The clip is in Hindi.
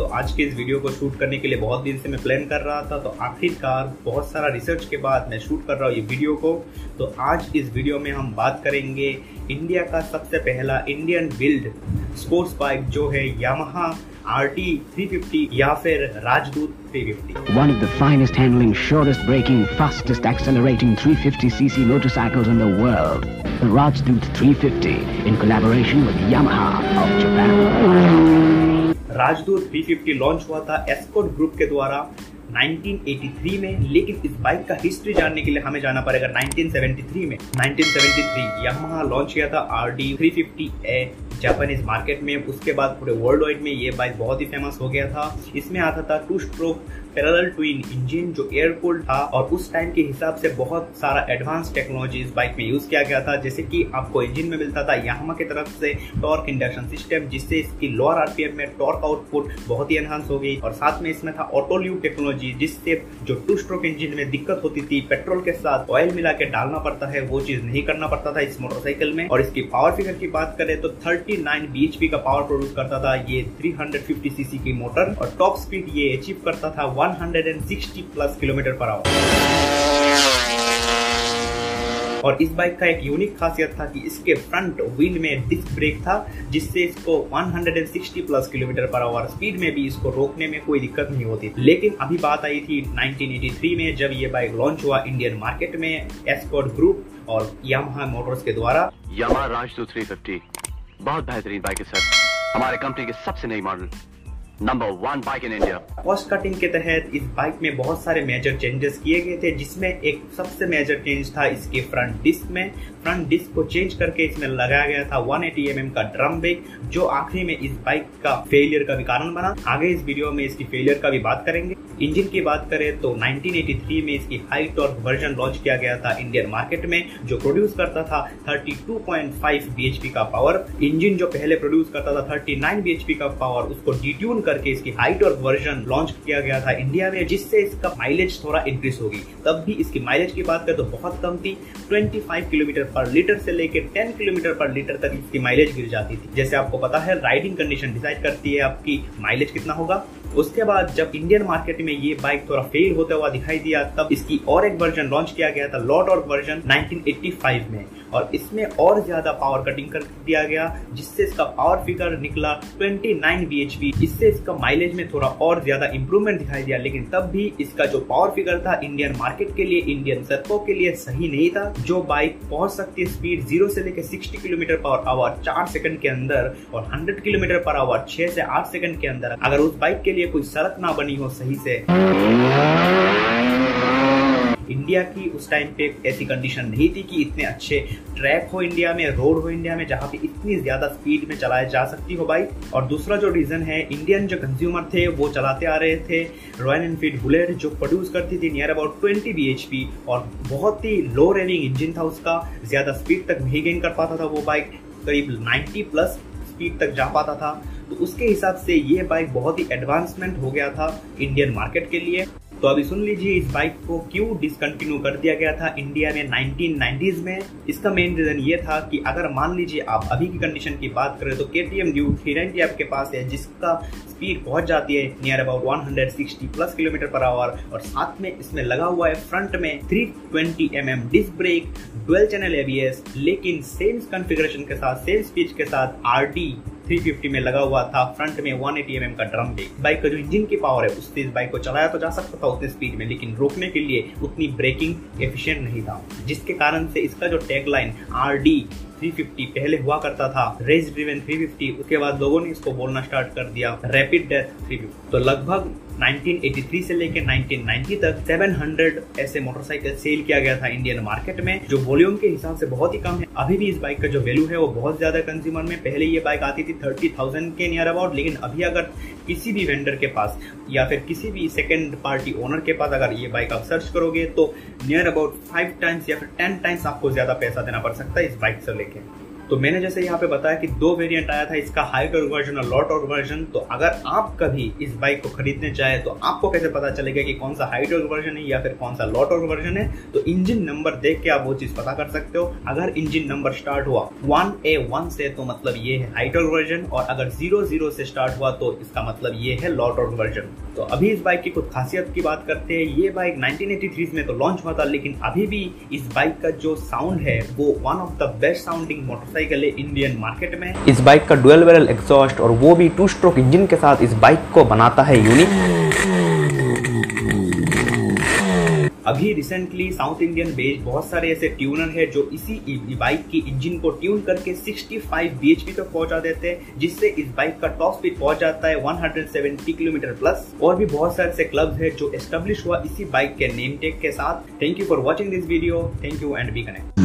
तो आज के इस वीडियो को शूट करने के लिए बहुत दिन से मैं प्लान कर रहा था तो आखिरकार बहुत सारा रिसर्च के बाद मैं शूट कर रहा हूँ ये वीडियो को। तो आज इस वीडियो में हम बात करेंगे इंडिया का सबसे पहला इंडियन बिल्ड स्पोर्ट्स बाइक जो है Yamaha R T three fifty या फिर Rajdoot three fifty one of the finest handling surest braking fastest accelerating three fifty C C motorcycle in the Rajdoot three fifty in collaboration with Yamaha of Japan Rajdoot 350 launch हुआ था एस्कोट ग्रुप के द्वारा 1983 में। लेकिन इस बाइक का हिस्ट्री जानने के लिए हमें जाना पड़ेगा 1973 में। 1973 यामाहा लॉन्च किया था R D three fifty a Japanese market में। उसके बाद पूरे वर्ल्ड वाइड में ये बाइक बहुत ही फ़ेमस हो गया था। इसमें आता था two stroke parallel twin engine जो एयर कूल्ड था और उस टाइम के हिसाब से बहुत सारा एडवांस टेक्नोलॉजी इस बाइक में यूज़ किया गया था। जैसे कि आपको इंजन में मिलता था यामा की तरफ़ से टॉर्क इंडक्शन सिस्टम जिससे इसकी लोअर आरपीएम में टॉर्क आउटपुट बहुत ही एनहांस हो गई। और साथ में इसमें था ऑटोल्यू टेक्नोलॉजी जिससे जो टू स्ट्रोक इंजन में दिक्कत होती थी पेट्रोल के साथ ऑयल मिला के डालना पड़ता है, वो चीज़ नहीं करना पड़ता था इस मोटरसाइकिल में। और इसकी पावर फिगर की बात करें तो 39 बीएचपी का पावर प्रोड्यूस करता था ये 350 सीसी की मोटर और टॉप स्पीड ये अचीव करता था 160 प्लस किलोमीटर पर आवर और इस बाइक का एक यूनिक खासियत था कि इसके फ्रंट व्हील में डिस्क ब्रेक था, जिससे इसको 160 plus kilometre per hour speed में भी इसको रोकने में कोई दिक्कत नहीं होती लेकिन अभी बात आई थी 1983 में, जब ये बाइक लॉन्च हुआ इंडियन मार्केट में एस्कॉर्ट ग्रुप और यामाहा मोटर्स के द्वारा। यामा राजदूत 350 बहुत बेहतरीन बाइक है सर। हमारे कंपनी के सबसे नई model number one bike in India cost cutting के तहत इस बाइक में बहुत सारे मेजर चेंजेस किए गए थे, जिसमें एक सबसे मेजर चेंज था इसके फ्रंट डिस्क में। फ्रंट डिस्क को चेंज करके इसमें लगाया गया था 180 mm का ड्रम ब्रेक जो आखिरी में इस बाइक का फेलियर का भी कारण बना। आगे इस वीडियो में इसकी फेलियर का भी बात करेंगे। इंजन की बात करें तो 1983 में इसकी हाई टॉर्क वर्जन लॉन्च किया गया था इंडियन मार्केट में, जो प्रोड्यूस करता था 32.5 bhp का पावर इंजन जो पहले प्रोड्यूस करता था 39 bhp का पावर उसको डिट्यून करके इसकी हाई टॉर्क वर्जन लॉन्च किया गया था इंडिया में, जिससे इसका माइलेज थोड़ा इंक्रीज होगी। तब भी इसकी माइलेज की बात करें तो बहुत कम थी। 25 किलोमीटर पर लीटर से लेकर 10 किलोमीटर पर लीटर तक इसकी माइलेज गिर जाती थी। जैसे आपको पता है राइडिंग कंडीशन डिसाइड करती है आपकी माइलेज कितना होगा। उसके बाद जब इंडियन मार्केट में ये बाइक थोड़ा फेल होता हुआ दिखाई दिया, तब इसकी और एक वर्जन लॉन्च किया गया था लॉर्ड और वर्जन 1985 में। और इसमें और ज़्यादा पावर कटिंग कर दिया गया, जिससे इसका पावर फिगर निकला 29 bhp इससे इसका माइलेज में थोड़ा और ज़्यादा इंप्रूवमेंट दिखाई दिया, लेकिन तब भी इसका जो पावर फिगर था इंडियन मार्केट के लिए इंडियन सड़कों के लिए सही नहीं था। जो बाइक पहुँच सकती है स्पीड ज़ीरो से लेकर सिक्सटी किलोमीटर पर आवर चार सेकंड के अंदर और हंड्रेड किलोमीटर पर आवर छह से आठ सेकंड के अंदर, अगर उस बाइक के लिए कोई सड़क ना बनी हो सही से। इंडिया की उस टाइम पे ऐसी कंडीशन नहीं थी कि इतने अच्छे ट्रैक हो इंडिया में रोड हो इंडिया में, जहाँ पे इतनी ज़्यादा स्पीड में चलाया जा सकती हो बाइक और दूसरा जो रीजन है इंडियन जो कंज्यूमर थे, वो चलाते आ रहे थे। रॉयल एनफील्ड बुलेट जो प्रोड्यूस करती थी नियर अबाउट ट्वेंटी बी और बहुत ही लो रेनिंग इंजन था उसका। ज़्यादा स्पीड तक नहीं गेन कर पाता था वो बाइक करीब 90 प्लस स्पीड तक जा पाता था। तो उसके हिसाब से ये बाइक बहुत ही एडवांसमेंट हो गया था इंडियन मार्केट के लिए। तो अभी सुन लीजिए, इस बाइक को क्यों डिसकंटिन्यू कर दिया गया था इंडिया में 1990s में? इसका मेन रीजन ये था कि अगर मान लीजिए आप अभी की कंडीशन की बात करें तो के टी एम ड्यू थ्री आपके पास है, जिसका स्पीड पहुँच जाती है near about 160 plus kilometre per hour और साथ में इसमें लगा हुआ है फ्रंट में 320 mm disc brake dual channel ABS लेकिन सेम कॉन्फ़िगरेशन के साथ सेम स्पीड के साथ आर 350 में लगा हुआ था फ्रंट में 180 mm का ड्रम ब्रेक बाइक का जो इंजन की पावर है उससे इस बाइक को चलाया तो जा सकता था उतनी स्पीड में, लेकिन रोकने के लिए उतनी ब्रेकिंग एफिशियंट नहीं था। जिसके कारण से इसका जो टैगलाइन आर डी 350 पहले हुआ करता था रेस ड्रिवन 350 उसके बाद लोगों ने इसको बोलना स्टार्ट कर दिया रैपिड डेथ 350 तो लगभग 1983 से लेकर 1990 तक 700 ऐसे मोटरसाइकिल सेल किया गया था इंडियन मार्केट में, जो वॉल्यूम के हिसाब से बहुत ही कम है। अभी भी इस बाइक का जो वैल्यू है, वो बहुत ज़्यादा कंज्यूमर में, पहले ये बाइक आती थी थर्टी थाउज़ेंड के नियर अबाउट लेकिन अभी अगर किसी भी वेंडर के पास या फिर किसी भी सेकेंड पार्टी ओनर के पास अगर ये बाइक आप सर्च करोगे तो नियर अबाउट फाइव टाइम्स या फिर टेन टाइम्स आपको ज़्यादा पैसा देना पड़ सकता है इस बाइक से लेके। तो मैंने जैसे यहाँ पे बताया कि दो वेरिएंट आया था, इसका टॉर्क वर्जन और लो टॉर्क वर्जन तो अगर आप कभी इस बाइक को खरीदने चाहे तो आपको कैसे पता चलेगा कि कौन सा टॉर्क वर्जन है या फिर कौन सा लो टॉर्क वर्जन है? तो इंजन नंबर देख के आप वो चीज़ पता कर सकते हो। अगर इंजन नंबर स्टार्ट हुआ वन ए वन से तो मतलब ये है टॉर्क वर्जन और अगर ज़ीरो ज़ीरो से स्टार्ट हुआ तो इसका मतलब ये है लॉ टॉर्क वर्जन तो अभी इस बाइक की कुछ खासियत की बात करते हैं। ये बाइक 1983 में तो लॉन्च हुआ था, लेकिन अभी भी इस बाइक का जो साउंड है, वो one of the best sounding motorcycle है इंडियन मार्केट में इस बाइक का डुअल बैरल एग्जॉस्ट और वो भी टू स्ट्रोक इंजन के साथ इस बाइक को बनाता है यूनिक। अभी रिसेंटली साउथ इंडियन बेस्ड बहुत सारे ऐसे ट्यूनर है जो इसी बाइक की इंजन को ट्यून करके 65 बीएचपी तक पहुँचा देते हैं जिससे इस बाइक का टॉप स्पीड पहुँच जाता है 170 किलोमीटर प्लस और भी बहुत सारे ऐसे क्लब्स है जो एस्टेब्लिश हुआ इसी बाइक के नेम टेक के साथ। Thank you for watching this video thank you and be connect